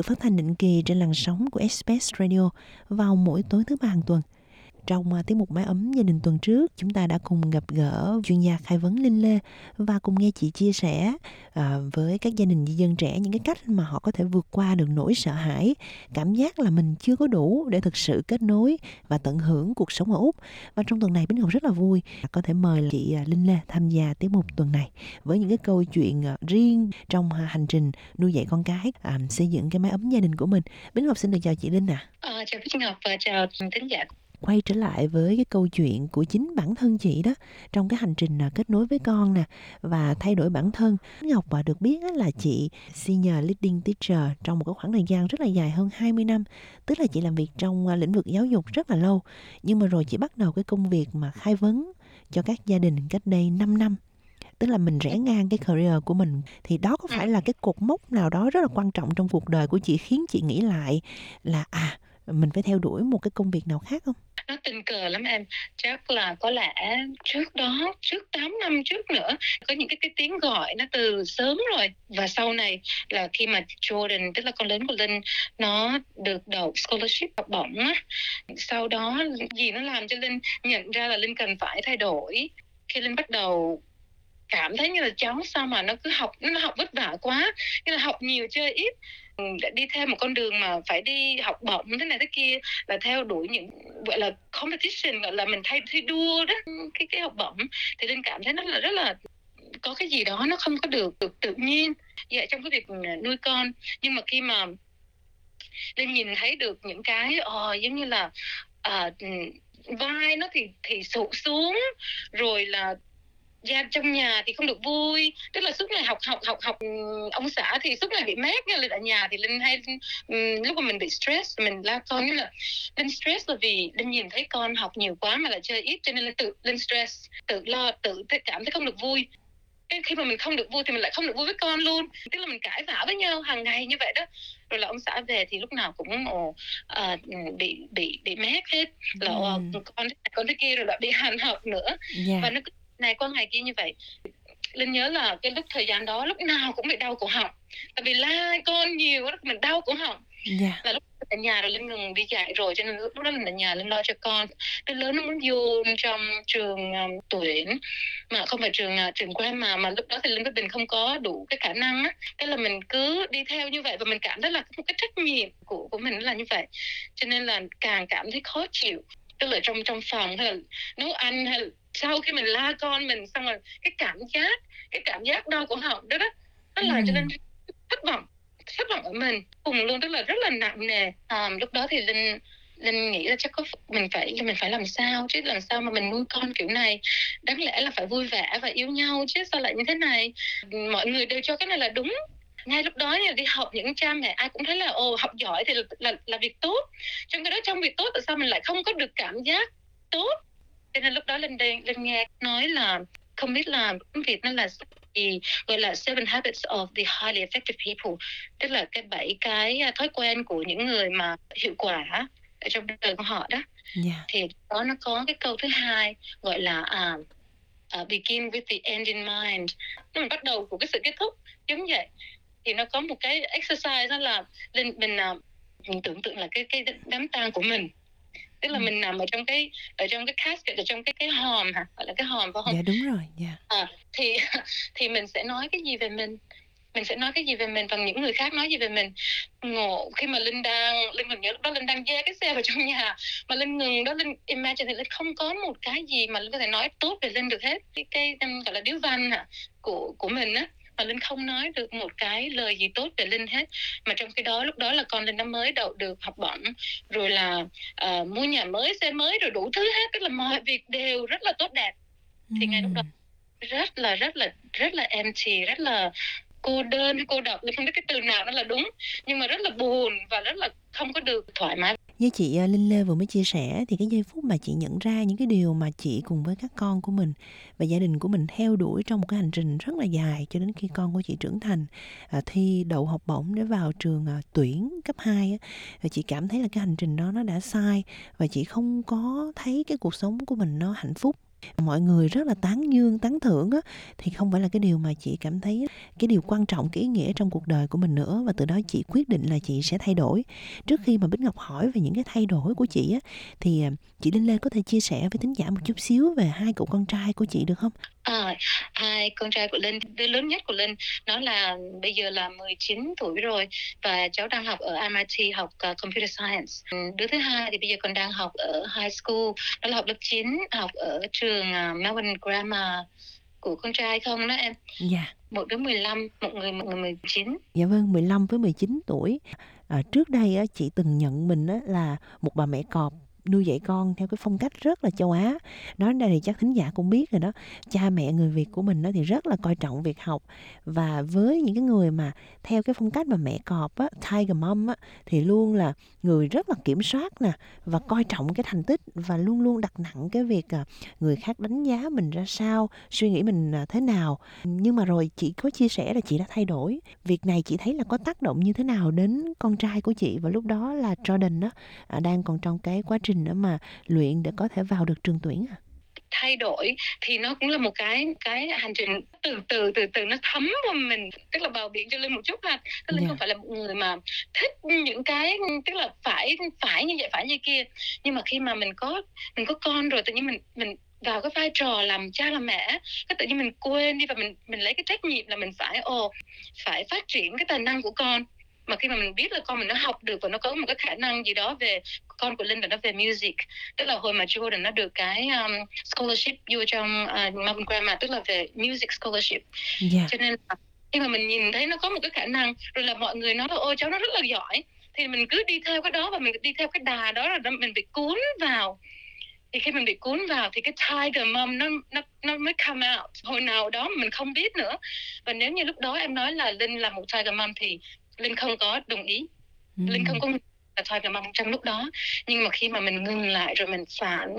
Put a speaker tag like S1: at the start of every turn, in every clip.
S1: được phát thanh định kỳ trên làn sóng của SBS Radio vào mỗi tối thứ ba hàng tuần. Trong à, tiết mục Mái ấm gia đình tuần trước, chúng ta đã cùng gặp gỡ chuyên gia khai vấn Linh Lê và cùng nghe chị chia sẻ à, với các gia đình di dân trẻ những cái cách mà họ có thể vượt qua được nỗi sợ hãi, cảm giác là mình chưa có đủ để thực sự kết nối và tận hưởng cuộc sống ở Úc. Và trong tuần này Bính Ngọc rất là vui có thể mời chị à, Linh Lê tham gia tiết mục tuần này với những cái câu chuyện à, riêng trong hành trình nuôi dạy con cái, à, xây dựng cái mái ấm gia đình của mình. Bính Ngọc xin được chào chị Linh ạ.
S2: À. À, chào Bích Ngọc và chào thính giả
S1: quay trở lại với cái câu chuyện của chính bản thân chị đó, trong cái hành trình là kết nối với con nè và thay đổi bản thân. Ngọc và được biết là chị senior leading teacher trong một cái khoảng thời gian rất là dài, hơn 20 năm. Tức là chị làm việc trong à, lĩnh vực giáo dục rất là lâu. Nhưng mà rồi chị bắt đầu cái công việc mà khai vấn cho các gia đình cách đây 5 năm. Tức là mình rẽ ngang cái career của mình. Thì đó có phải là cái cột mốc nào đó rất là quan trọng trong cuộc đời của chị khiến chị nghĩ lại là à mình phải theo đuổi một cái công việc nào khác không?
S2: Nó tình cờ lắm em. Chắc là có lẽ trước đó, trước 8 năm trước nữa, có những cái cái tiếng gọi nó từ sớm rồi. Và sau này là khi mà Jordan, tức là con lớn của Linh, nó được đậu scholarship học bổng á, sau đó gì nó làm cho Linh nhận ra là Linh cần phải thay đổi. Khi Linh bắt đầu cảm thấy như là cháu sao mà nó cứ học nó học vất vả quá như là học nhiều chơi ít. Ừ, đi theo một con đường mà phải đi học bổng thế này thế kia là theo đuổi những gọi là competition gọi là mình thay thi đua đó cái cái học bổng. Thì linh cảm thấy nó là rất là có cái gì đó nó không có được được tự nhiên. Vậy trong cái việc ừ, nuôi con. Nhưng mà khi mà linh nhìn thấy được những cái uh, giống như là uh, vai nó thì thì sụt xuống rồi là gia trong nhà thì không được vui tức là suốt ngày học học học học ông xã thì suốt ngày bị mát nha lên ở nhà thì linh hay um, lúc mà mình bị stress mình la con như là linh stress là vì linh nhìn thấy con học nhiều quá mà lại chơi ít cho nên là tự linh stress tự lo tự cảm thấy không được vui cái khi mà mình không được vui thì mình lại không được vui với con luôn tức là mình cãi vã với nhau hàng ngày như vậy đó rồi là ông xã về thì lúc nào cũng ồ, à, bị bị bị mát hết là ừ. con con thế kia rồi lại bị hành học nữa yeah. Dạ. và nó cứ này qua ngày kia như vậy linh nhớ là cái lúc thời gian đó lúc nào cũng bị đau cổ họng. Tại vì la con nhiều mình đau cổ họng. Yeah. Dạ. là lúc ở nhà rồi linh ngừng đi dạy rồi cho nên lúc đó mình ở nhà linh lo cho con. Đứa lớn nó muốn vô trong trường um, tuyển mà không phải trường uh, trường quen mà mà lúc đó thì linh với bình không có đủ cái khả năng á. Thế là mình cứ đi theo như vậy và mình cảm thấy là một cái trách nhiệm của của mình là như vậy. Cho nên là càng cảm thấy khó chịu. Tức là trong trong phòng hay là nấu ăn hay là sau khi mình la con mình xong rồi cái cảm giác cái cảm giác đau của họng đó đó nó làm cho nên thất vọng thất vọng ở mình cùng luôn tức là rất là nặng nề. À, lúc đó thì linh linh nghĩ là chắc có mình phải mình phải làm sao chứ làm sao mà mình nuôi con kiểu này? Đáng lẽ là phải vui vẻ và yêu nhau chứ sao lại như thế này? Mọi người đều cho cái này là đúng. Ngay lúc đó là đi học những cha mẹ ai cũng thấy là ồ học giỏi thì là, là, là việc tốt. Trong cái đó trong việc tốt tại sao mình lại không có được cảm giác tốt cho nên lúc đó lên đây lên nghe nói là không biết là tiếng việt nó là gì gọi là seven habits of the highly effective people tức là cái bảy cái à, thói quen của những người mà hiệu quả ở trong đời của họ đó yeah. Dạ. thì đó nó có cái câu thứ hai gọi là uh, uh, begin with the end in mind nó mình bắt đầu của cái sự kết thúc giống vậy thì nó có một cái exercise đó là mình mình, uh, mình tưởng tượng là cái cái đám tang của mình tức là ừ. mình nằm ở trong cái ở trong cái casket ở trong cái cái hòm hả? Gọi là cái hòm phải không?
S1: Dạ đúng rồi dạ.
S2: À, thì thì mình sẽ nói cái gì về mình? Mình sẽ nói cái gì về mình và những người khác nói gì về mình? Ngộ khi mà linh đang linh còn nhớ lúc đó linh đang dê cái xe vào trong nhà mà linh ngừng đó linh imagine thì linh không có một cái gì mà linh có thể nói tốt về linh được hết. Cái cái gọi là điếu văn hả của của mình á mà linh không nói được một cái lời gì tốt về linh hết. Mà trong khi đó lúc đó là con linh nó mới đậu được học bổng rồi là uh, mua nhà mới xe mới rồi đủ thứ hết. Tức là mọi việc đều rất là tốt đẹp. Thì ngay lúc đó rất là rất là rất là empty rất là cô đơn cô độc. Không biết cái từ nào nó là đúng nhưng mà rất là buồn và rất là không có được thoải mái
S1: như chị ờ, Linh Lê vừa mới chia sẻ thì cái giây phút mà chị nhận ra những cái điều mà chị cùng với các con của mình và gia đình của mình theo đuổi trong một cái hành trình rất là dài cho đến khi con của chị trưởng thành à, thi đậu học bổng để vào trường à, tuyển cấp 2 á, và chị cảm thấy là cái hành trình đó nó đã sai và chị không có thấy cái cuộc sống của mình nó hạnh phúc mọi người rất là tán dương, tán thưởng á, thì không phải là cái điều mà chị cảm thấy cái điều quan trọng, cái ý nghĩa trong cuộc đời của mình nữa, và từ đó chị quyết định là chị sẽ thay đổi. Trước khi mà bích ngọc hỏi về những cái thay đổi của chị á, thì à, chị linh lê có thể chia sẻ với thính giả một chút xíu về hai cậu con trai của chị được không?
S2: À, hai con trai của Linh, đứa lớn nhất của Linh nó là bây giờ là 19 tuổi rồi và cháu đang học ở MIT học uh, Computer Science. Ừ, đứa thứ hai thì bây giờ còn đang học ở high school, đó là học lớp 9, học ở trường uh, Melbourne Grammar của con trai không đó em.
S1: Dạ.
S2: Một đứa 15, một người một người 19.
S1: Dạ vâng, 15 với 19 tuổi. À, trước đây á, chị từng nhận mình á, là một bà mẹ cọp nuôi dạy con theo cái phong cách rất là châu Á. Nói đây thì chắc thính giả cũng biết rồi đó. Cha mẹ người Việt của mình đó thì rất là coi trọng việc học. Và với những cái người mà theo cái phong cách mà mẹ cọp á, tiger mom á, thì luôn là người rất là kiểm soát nè và coi trọng cái thành tích và luôn luôn đặt nặng cái việc à, người khác đánh giá mình ra sao, suy nghĩ mình à, thế nào. Nhưng mà rồi chị có chia sẻ là chị đã thay đổi. Việc này chị thấy là có tác động như thế nào đến con trai của chị? Và lúc đó là Jordan đó à, đang còn trong cái quá trình nữa mà luyện để có thể vào được trường tuyển à?
S2: Thay đổi thì nó cũng là một cái cái hành trình từ từ từ từ nó thấm vào mình tức là bào biện cho linh một chút ha. Tức linh yeah. không phải là một người mà thích những cái tức là phải phải như vậy phải như kia. Nhưng mà khi mà mình có mình có con rồi tự nhiên mình mình vào cái vai trò làm cha làm mẹ cái tự nhiên mình quên đi và mình mình lấy cái trách nhiệm là mình phải ồ phải phát triển cái tài năng của con mà khi mà mình biết là con mình nó học được và nó có một cái khả năng gì đó về con của linh là nó về music tức là hồi mà Jordan nó được cái um, scholarship vô trong uh, Melbourne Grammar tức là về music scholarship. Yeah. cho nên là khi mà mình nhìn thấy nó có một cái khả năng rồi là mọi người nói là ôi cháu nó rất là giỏi. Thì mình cứ đi theo cái đó và mình đi theo cái đà đó là mình bị cuốn vào. Thì khi mình bị cuốn vào thì cái tiger mom nó nó nó mới come out. Hồi nào đó mình không biết nữa. Và nếu như lúc đó em nói là linh là một tiger mom thì linh không có đồng ý. Ừ. linh không có là thôi là mong trong lúc đó. Nhưng mà khi mà mình ngừng lại rồi mình phản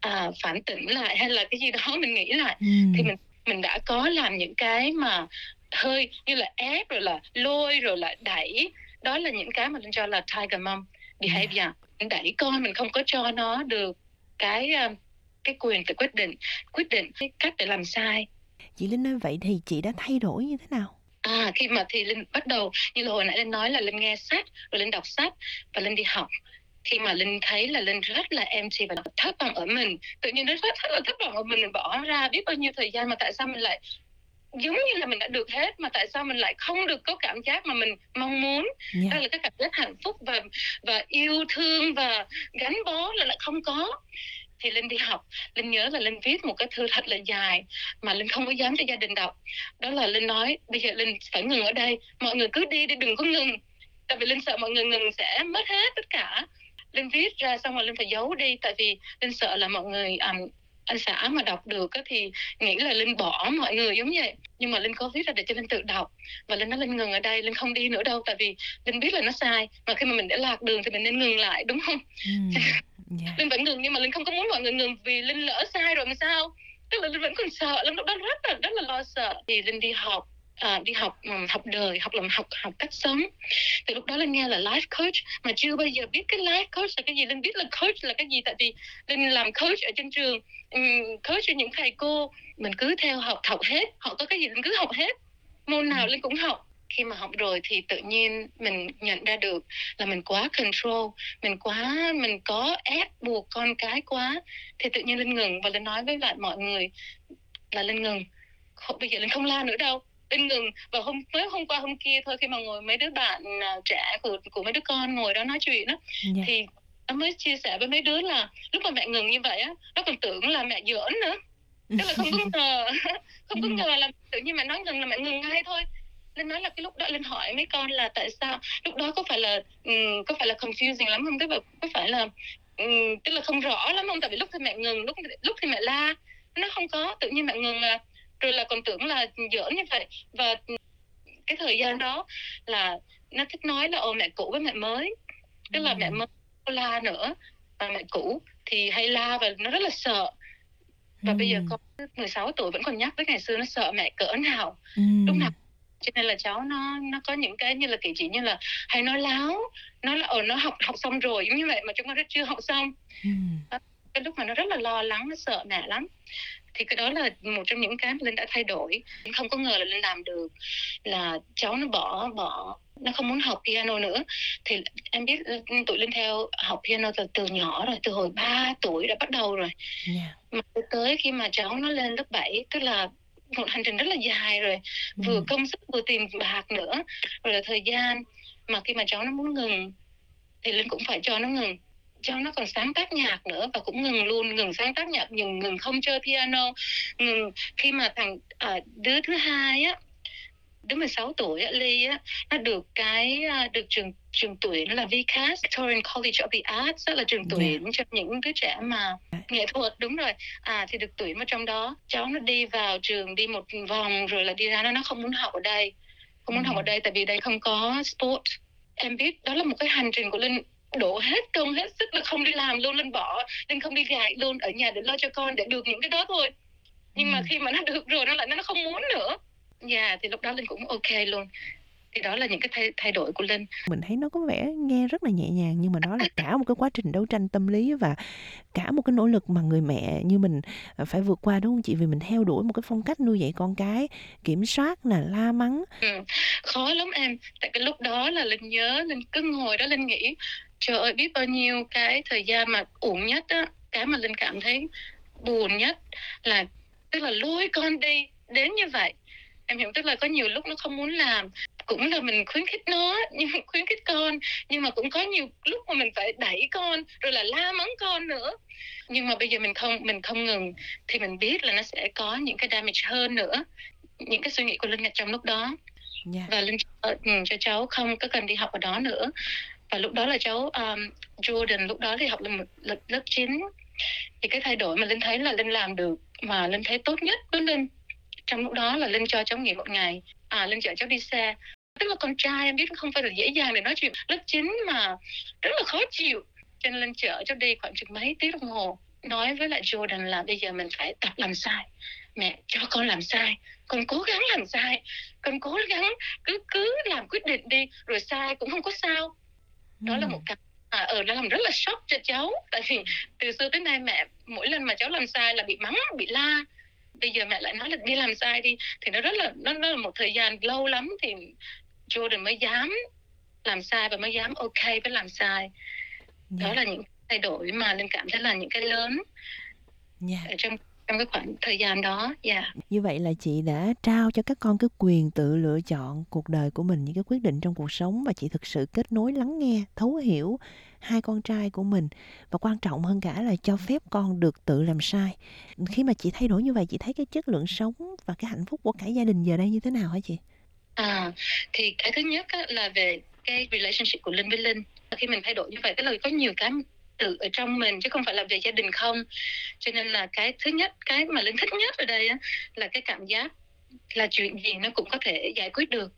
S2: à, phản tỉnh lại hay là cái gì đó mình nghĩ lại ừ. thì mình mình đã có làm những cái mà hơi như là ép rồi là lôi rồi là đẩy. Đó là những cái mà linh cho là tiger mom behavior. Yeah. mình đẩy con mình không có cho nó được cái à, cái quyền tự quyết định quyết định cái cách để làm sai.
S1: Chị linh nói vậy thì chị đã thay đổi như thế nào
S2: À, khi mà thì Linh bắt đầu như là hồi nãy Linh nói là Linh nghe sách rồi Linh đọc sách và Linh đi học. Khi mà Linh thấy là Linh rất là empty và thất vọng ở mình. Tự nhiên nó rất, rất là thất vọng ở mình mình bỏ ra biết bao nhiêu thời gian mà tại sao mình lại giống như là mình đã được hết mà tại sao mình lại không được có cảm giác mà mình mong muốn. Yeah. đó là cái cảm giác hạnh phúc và và yêu thương và gắn bó là lại không có thì linh đi học. Linh nhớ là linh viết một cái thư thật là dài mà linh không có dám cho gia đình đọc. Đó là linh nói bây giờ linh phải ngừng ở đây. Mọi người cứ đi đi đừng có ngừng. Tại vì linh sợ mọi người ngừng sẽ mất hết tất cả. Linh viết ra xong rồi linh phải giấu đi tại vì linh sợ là mọi người um, xã mà đọc được thì nghĩ là linh bỏ mọi người giống vậy. Nhưng mà linh có viết ra để cho linh tự đọc. Và linh nói linh ngừng ở đây linh không đi nữa đâu tại vì linh biết là nó sai. Mà khi mà mình đã lạc đường thì mình nên ngừng lại đúng không? Yeah. linh vẫn ngừng nhưng mà linh không có muốn mọi người ngừng vì linh lỡ sai rồi mà sao? Tức là linh vẫn còn sợ linh lúc đó rất là rất là lo sợ. Thì linh đi học à, đi học um, học đời học làm học học cách sống. Từ lúc đó linh nghe là life coach mà chưa bao giờ biết cái life coach là cái gì. Linh biết là coach là cái gì tại vì linh làm coach ở trên trường um, coach cho những thầy cô mình cứ theo học học hết họ có cái gì linh cứ học hết. Môn nào linh cũng học. Khi mà học rồi thì tự nhiên mình nhận ra được là mình quá control mình quá mình có ép buộc con cái quá. Thì tự nhiên linh ngừng và linh nói với lại mọi người là linh ngừng. Không, bây giờ linh không la nữa đâu. Linh ngừng và hôm mới hôm qua hôm kia thôi khi mà ngồi mấy đứa bạn uh, trẻ của của mấy đứa con ngồi đó nói chuyện đó yeah. Dạ. thì nó mới chia sẻ với mấy đứa là lúc mà mẹ ngừng như vậy á nó còn tưởng là mẹ giỡn nữa. Tức là không có ngờ không có ừ. ngờ là tự nhiên mẹ nói ngừng là mẹ ngừng ngay thôi. Linh nói là cái lúc đó linh hỏi mấy con là tại sao? Lúc đó có phải là um, có phải là confusing lắm không? Tức là có phải là um, tức là không rõ lắm không? Tại vì lúc thì mẹ ngừng lúc lúc thì mẹ la. Nó không có tự nhiên mẹ ngừng là rồi là còn tưởng là giỡn như vậy. Và cái thời gian đó là nó thích nói là ồ mẹ cũ với mẹ mới. Tức là mẹ mới la nữa và mẹ cũ thì hay la và nó rất là sợ và ừ. bây giờ con 16 tuổi vẫn còn nhắc với ngày xưa nó sợ mẹ cỡ nào ừ. lúc nào cho nên là cháu nó nó có những cái như là kỳ chỉ như là hay nói láo nó là ở nó học học xong rồi giống như vậy mà chúng con rất chưa học xong ừ. cái lúc mà nó rất là lo lắng nó sợ mẹ lắm thì cái đó là một trong những cái mà linh đã thay đổi. Không có ngờ là linh làm được là cháu nó bỏ bỏ nó không muốn học piano nữa. Thì em biết tụi linh theo học piano từ từ nhỏ rồi từ hồi 3 tuổi đã bắt đầu rồi. Yeah. mà tới khi mà cháu nó lên lớp 7 tức là một hành trình rất là dài rồi ừ. vừa công sức vừa tìm bạc nữa. Rồi là thời gian mà khi mà cháu nó muốn ngừng thì linh cũng phải cho nó ngừng cho nó còn sáng tác nhạc nữa và cũng ngừng luôn ngừng sáng tác nhạc ngừng ngừng không chơi piano. Ngừng khi mà thằng à, đứa thứ hai á đứa 16 tuổi Ly á, nó được cái à, được trường trường tuyển là VCAS Victorian College of the Arts đó là trường dạ. tuyển yeah. cho những đứa trẻ mà nghệ thuật đúng rồi. À thì được tuyển vào trong đó. Cháu nó đi vào trường đi một vòng rồi là đi ra nó nó không muốn học ở đây không muốn học ở đây tại vì đây không có sport. Em biết đó là một cái hành trình của linh đổ hết công hết sức là không đi làm luôn linh bỏ linh không đi dạy luôn ở nhà để lo cho con để được những cái đó thôi. Nhưng ừ. mà khi mà nó được rồi nó lại nó không muốn nữa. Dạ yeah, thì lúc đó linh cũng ok luôn. Thì đó là những cái thay, thay đổi của linh.
S1: Mình thấy nó có vẻ nghe rất là nhẹ nhàng nhưng mà nó là cả một cái quá trình đấu tranh tâm lý và cả một cái nỗ lực mà người mẹ như mình à, phải vượt qua đúng không chị? Vì mình theo đuổi một cái phong cách nuôi dạy con cái kiểm soát là la mắng.
S2: Ừ, khó lắm em. Tại cái lúc đó là linh nhớ linh cứ ngồi đó linh nghĩ trời ơi biết bao nhiêu cái thời gian mà uổng nhất á cái mà linh cảm thấy buồn nhất là tức là lôi con đi đến như vậy em hiểu tức là có nhiều lúc nó không muốn làm cũng là mình khuyến khích nó nhưng khuyến khích con nhưng mà cũng có nhiều lúc mà mình phải đẩy con rồi là la mắng con nữa nhưng mà bây giờ mình không mình không ngừng thì mình biết là nó sẽ có những cái damage hơn nữa những cái suy nghĩ của linh trong lúc đó yeah. Dạ. và linh uh, cho cháu không có cần đi học ở đó nữa và lúc đó là cháu um, Jordan lúc đó thì học lên lớp, lớp 9 thì cái thay đổi mà linh thấy là linh làm được mà linh thấy tốt nhất với linh. Trong lúc đó là linh cho cháu nghỉ một ngày. À linh chở cháu đi xe. Tức là con trai em biết không phải là dễ dàng để nói chuyện. Lớp 9 mà rất là khó chịu. Cho nên linh chở cháu đi khoảng chừng mấy tiếng đồng hồ nói với lại Jordan là bây giờ mình phải tập làm sai. Mẹ cho con làm sai. Con cố gắng làm sai. Con cố gắng cứ cứ làm quyết định đi rồi sai cũng không có sao đó là một cái à, ờ nó làm rất là sốc cho cháu tại vì từ xưa tới nay mẹ mỗi lần mà cháu làm sai là bị mắng bị la bây giờ mẹ lại nói là đi làm sai đi thì nó rất là nó, nó là một thời gian lâu lắm thì Jordan mới dám làm sai và mới dám ok với làm sai yeah. đó dạ. là những thay đổi mà linh cảm thấy là những cái lớn yeah. Dạ. ở trong trong cái khoảng thời gian đó dạ. Yeah.
S1: như vậy là chị đã trao cho các con cái quyền tự lựa chọn cuộc đời của mình những cái quyết định trong cuộc sống và chị thực sự kết nối lắng nghe thấu hiểu hai con trai của mình. Và quan trọng hơn cả là cho phép con được tự làm sai. Khi mà chị thay đổi như vậy chị thấy cái chất lượng sống và cái hạnh phúc của cả gia đình giờ đây như thế nào hả chị?
S2: À thì cái thứ nhất là về cái relationship của linh với linh. Khi mình thay đổi như vậy tức là có nhiều cái tự ở trong mình chứ không phải là về gia đình không. Cho nên là cái thứ nhất cái mà linh thích nhất ở đây á, là cái cảm giác là chuyện gì nó cũng có thể giải quyết được.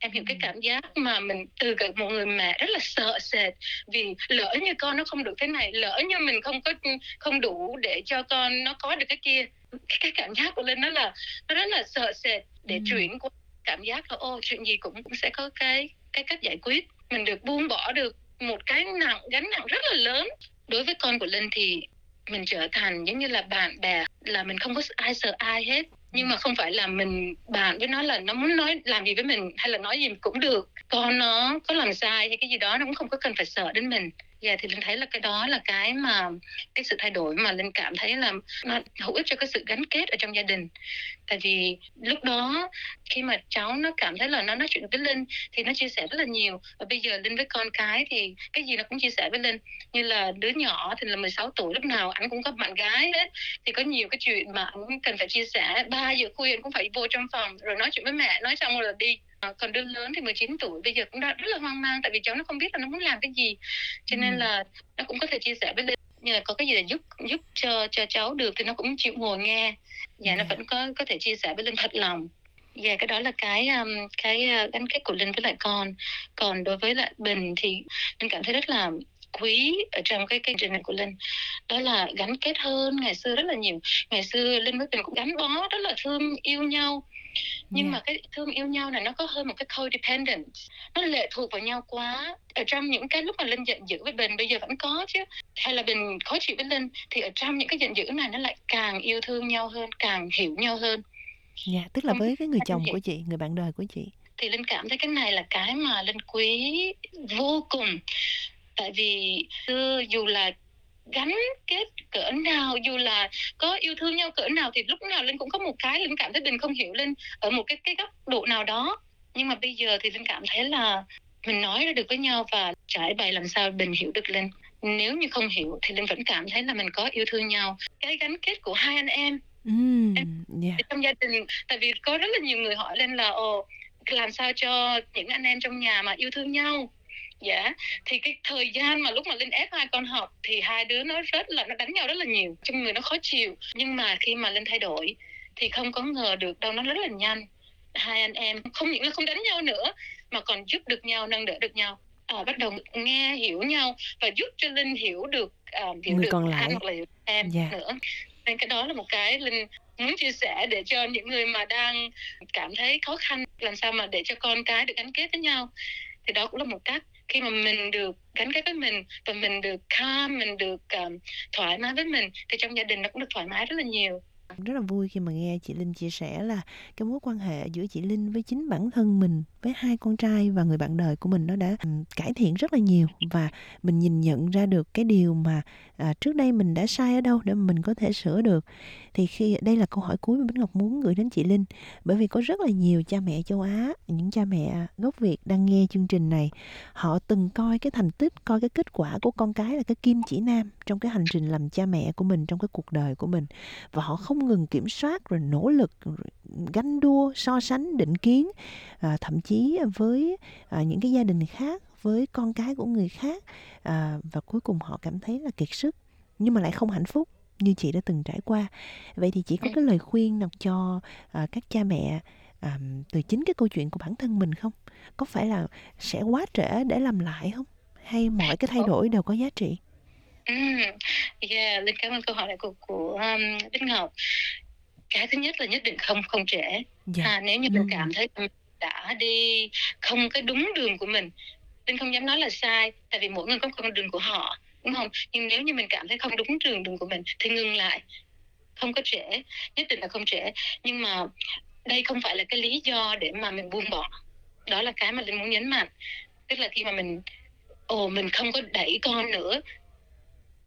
S2: Em hiểu cái cảm giác mà mình từ cả một người mẹ rất là sợ sệt vì lỡ như con nó không được thế này lỡ như mình không có không đủ để cho con nó có được cái kia cái, cái cảm giác của linh nó là nó rất là sợ sệt để ừ. chuyển qua cảm giác là ô chuyện gì cũng cũng sẽ có cái cái cách giải quyết mình được buông bỏ được một cái nặng, gánh nặng rất là lớn. Đối với con của linh thì mình trở thành giống như là bạn bè, là mình không có ai sợ ai hết. Nhưng mà không phải là mình, bạn với nó là nó muốn nói làm gì với mình hay là nói gì cũng được. Con nó có làm sai hay cái gì đó, nó cũng không có cần phải sợ đến mình. Dạ thì linh thấy là cái đó là cái mà cái sự thay đổi mà linh cảm thấy là nó hữu ích cho cái sự gắn kết ở trong gia đình. Tại vì lúc đó khi mà cháu nó cảm thấy là nó nói chuyện với Linh thì nó chia sẻ rất là nhiều. Và bây giờ Linh với con cái thì cái gì nó cũng chia sẻ với Linh. Như là đứa nhỏ thì là 16 tuổi lúc nào anh cũng có bạn gái hết. Thì có nhiều cái chuyện mà anh cần phải chia sẻ. Ba giờ khuya anh cũng phải vô trong phòng rồi nói chuyện với mẹ, nói xong rồi là đi À, còn đứa lớn thì 19 tuổi bây giờ cũng đã rất là hoang mang tại vì cháu nó không biết là nó muốn làm cái gì. Cho nên ừ. là nó cũng có thể chia sẻ với như là có cái gì là giúp giúp cho cho cháu được thì nó cũng chịu ngồi nghe. Và ừ. nó vẫn có có thể chia sẻ với linh thật lòng. Và cái đó là cái um, cái uh, gắn kết của linh với lại con. Còn đối với lại bình thì linh cảm thấy rất là quý ở trong cái cái trình này của linh. Đó là gắn kết hơn ngày xưa rất là nhiều. Ngày xưa linh với bình cũng gắn bó rất là thương yêu nhau nhưng
S1: Dạ.
S2: mà cái thương yêu nhau này nó có hơn một cái codependence. Nó lệ thuộc vào nhau quá. Ở trong những cái lúc mà linh giận dữ với bình bây giờ vẫn có chứ. Hay là bình khó chịu với linh thì ở trong những cái giận dữ này nó lại càng yêu thương nhau hơn càng hiểu nhau hơn.
S1: Dạ, tức là với cái người chồng của chị, người bạn đời của chị.
S2: thì linh cảm thấy cái này là cái mà linh quý vô cùng. Tại vì xưa dù là gắn kết cỡ nào dù là có yêu thương nhau cỡ nào thì lúc nào linh cũng có một cái linh cảm thấy bình không hiểu linh ở một cái cái góc độ nào đó. Nhưng mà bây giờ thì linh cảm thấy là mình nói ra được với nhau và trải bày làm sao bình hiểu được linh. Nếu như không hiểu thì linh vẫn cảm thấy là mình có yêu thương nhau. Cái gắn kết của hai anh em.
S1: Dạ.
S2: thì trong gia đình tại vì có rất là nhiều người hỏi lên là ồ làm sao cho những anh em trong nhà mà yêu thương nhau dạ. Thì cái thời gian mà lúc mà linh ép hai con học thì hai đứa nó rất là nó đánh nhau rất là nhiều trong người nó khó chịu. Nhưng mà khi mà linh thay đổi thì không có ngờ được đâu nó rất là nhanh. Hai anh em không những là không đánh nhau nữa mà còn giúp được nhau nâng đỡ được nhau. À, bắt đầu nghe hiểu nhau và giúp cho linh hiểu được à, hiểu
S1: Người
S2: được
S1: còn lại.
S2: anh hoặc là hiểu em
S1: Dạ.
S2: nữa. Nên cái đó là một cái linh muốn chia sẻ để cho những người mà đang cảm thấy khó khăn làm sao mà để cho con cái được gắn kết với nhau thì đó cũng là một cách. Khi mà mình được gắn kết với mình và mình được calm mình được um, thoải mái với mình thì trong gia đình nó cũng được thoải mái rất là nhiều.
S1: Rất là vui khi mà nghe chị Linh chia sẻ là cái mối quan hệ giữa chị Linh với chính bản thân mình, với hai con trai và người bạn đời của mình nó đã cải thiện rất là nhiều. Và mình nhìn nhận ra được cái điều mà à, trước đây mình đã sai ở đâu để mình có thể sửa được. Thì khi đây là câu hỏi cuối mà Bích Ngọc muốn gửi đến chị Linh. Bởi vì có rất là nhiều cha mẹ châu Á, những cha mẹ gốc Việt đang nghe chương trình này, họ từng coi cái thành tích, coi cái kết quả của con cái là cái kim chỉ nam trong cái hành trình làm cha mẹ của mình trong cái cuộc đời của mình. Và họ không ngừng kiểm soát rồi nỗ lực ganh đua so sánh định kiến à, thậm chí với à, những cái gia đình khác với con cái của người khác à, và cuối cùng họ cảm thấy là kiệt sức nhưng mà lại không hạnh phúc như chị đã từng trải qua. Vậy thì chị có cái lời khuyên nào cho à, các cha mẹ à, từ chính cái câu chuyện của bản thân mình không? Có phải là sẽ quá trễ để làm lại không? Hay mọi cái thay đổi đều có giá trị
S2: Mm, yeah, Linh cảm ơn câu hỏi này của của um, Bích Ngọc. Cái thứ nhất là nhất định không không trễ.
S1: dạ
S2: À, nếu như mình
S1: Ừm.
S2: cảm thấy mình đã đi không cái đúng đường của mình, Linh không dám nói là sai, tại vì mỗi người có con đường của họ, đúng không? Nhưng nếu như mình cảm thấy không đúng đường đường của mình thì ngừng lại, không có trễ, nhất định là không trễ. Nhưng mà đây không phải là cái lý do để mà mình buông bỏ. Đó là cái mà Linh muốn nhấn mạnh. Tức là khi mà mình ồ mình không có đẩy con nữa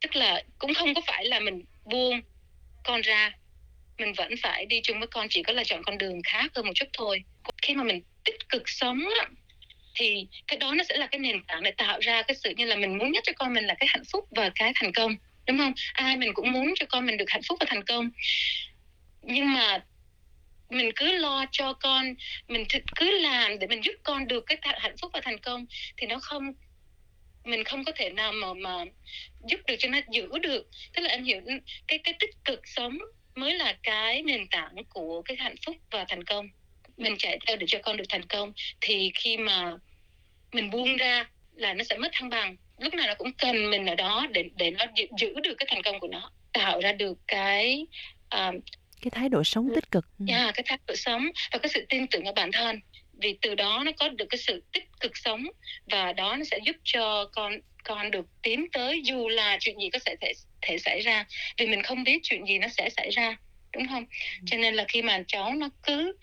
S2: tức là cũng không có phải là mình buông con ra mình vẫn phải đi chung với con chỉ có là chọn con đường khác hơn một chút thôi. Khi mà mình tích cực sống á, thì cái đó nó sẽ là cái nền tảng để tạo ra cái sự như là mình muốn nhất cho con mình là cái hạnh phúc và cái thành công đúng không? Ai mình cũng muốn cho con mình được hạnh phúc và thành công. Nhưng mà mình cứ lo cho con mình cứ làm để mình giúp con được cái hạnh phúc và thành công thì nó không mình không có thể nào mà mà giúp được cho nó giữ được. Tức là em hiểu cái cái tích cực sống mới là cái nền tảng của cái hạnh phúc và thành công. Mình chạy theo để cho con được thành công thì khi mà mình buông ra là nó sẽ mất thăng bằng. Lúc nào nó cũng cần mình ở đó để để nó giữ, giữ được cái thành công của nó tạo ra được cái uh,
S1: cái thái độ sống tích cực. Ừ.
S2: yeah, cái thái độ sống và cái sự tin tưởng ở bản thân. Vì từ đó nó có được cái sự tích cực sống và đó nó sẽ giúp cho con con được tiến tới dù là chuyện gì có thể thể, thể xảy ra. Vì mình không biết chuyện gì nó sẽ xảy ra đúng không? Cho nên là khi mà cháu nó cứ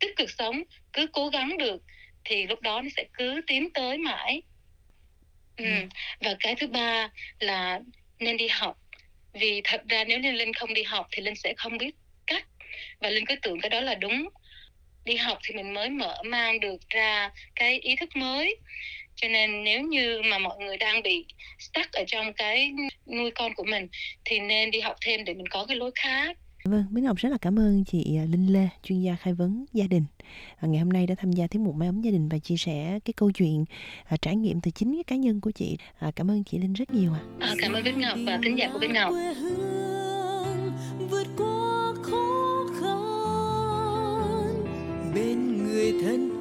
S2: tích cực sống cứ cố gắng được thì lúc đó nó sẽ cứ tiến tới mãi. Ừ.
S1: Ừ.
S2: và cái thứ ba là nên đi học. Vì thật ra nếu như linh không đi học thì linh sẽ không biết cách. Và linh cứ tưởng cái đó là đúng đi học thì mình mới mở mang được ra cái ý thức mới cho nên nếu như mà mọi người đang bị stuck ở trong cái nuôi con của mình thì nên đi học thêm để mình có cái lối khác
S1: Vâng, Bích Ngọc rất là cảm ơn chị à, Linh Lê, chuyên gia khai vấn gia đình. À, ngày hôm nay đã tham gia tiết mục Mái ấm gia đình và chia sẻ cái câu chuyện à, trải nghiệm từ chính cái cá nhân của chị. À, cảm ơn chị Linh rất nhiều ạ.
S2: à, cảm ơn Bích Ngọc và thính giả của Bích Ngọc
S3: thân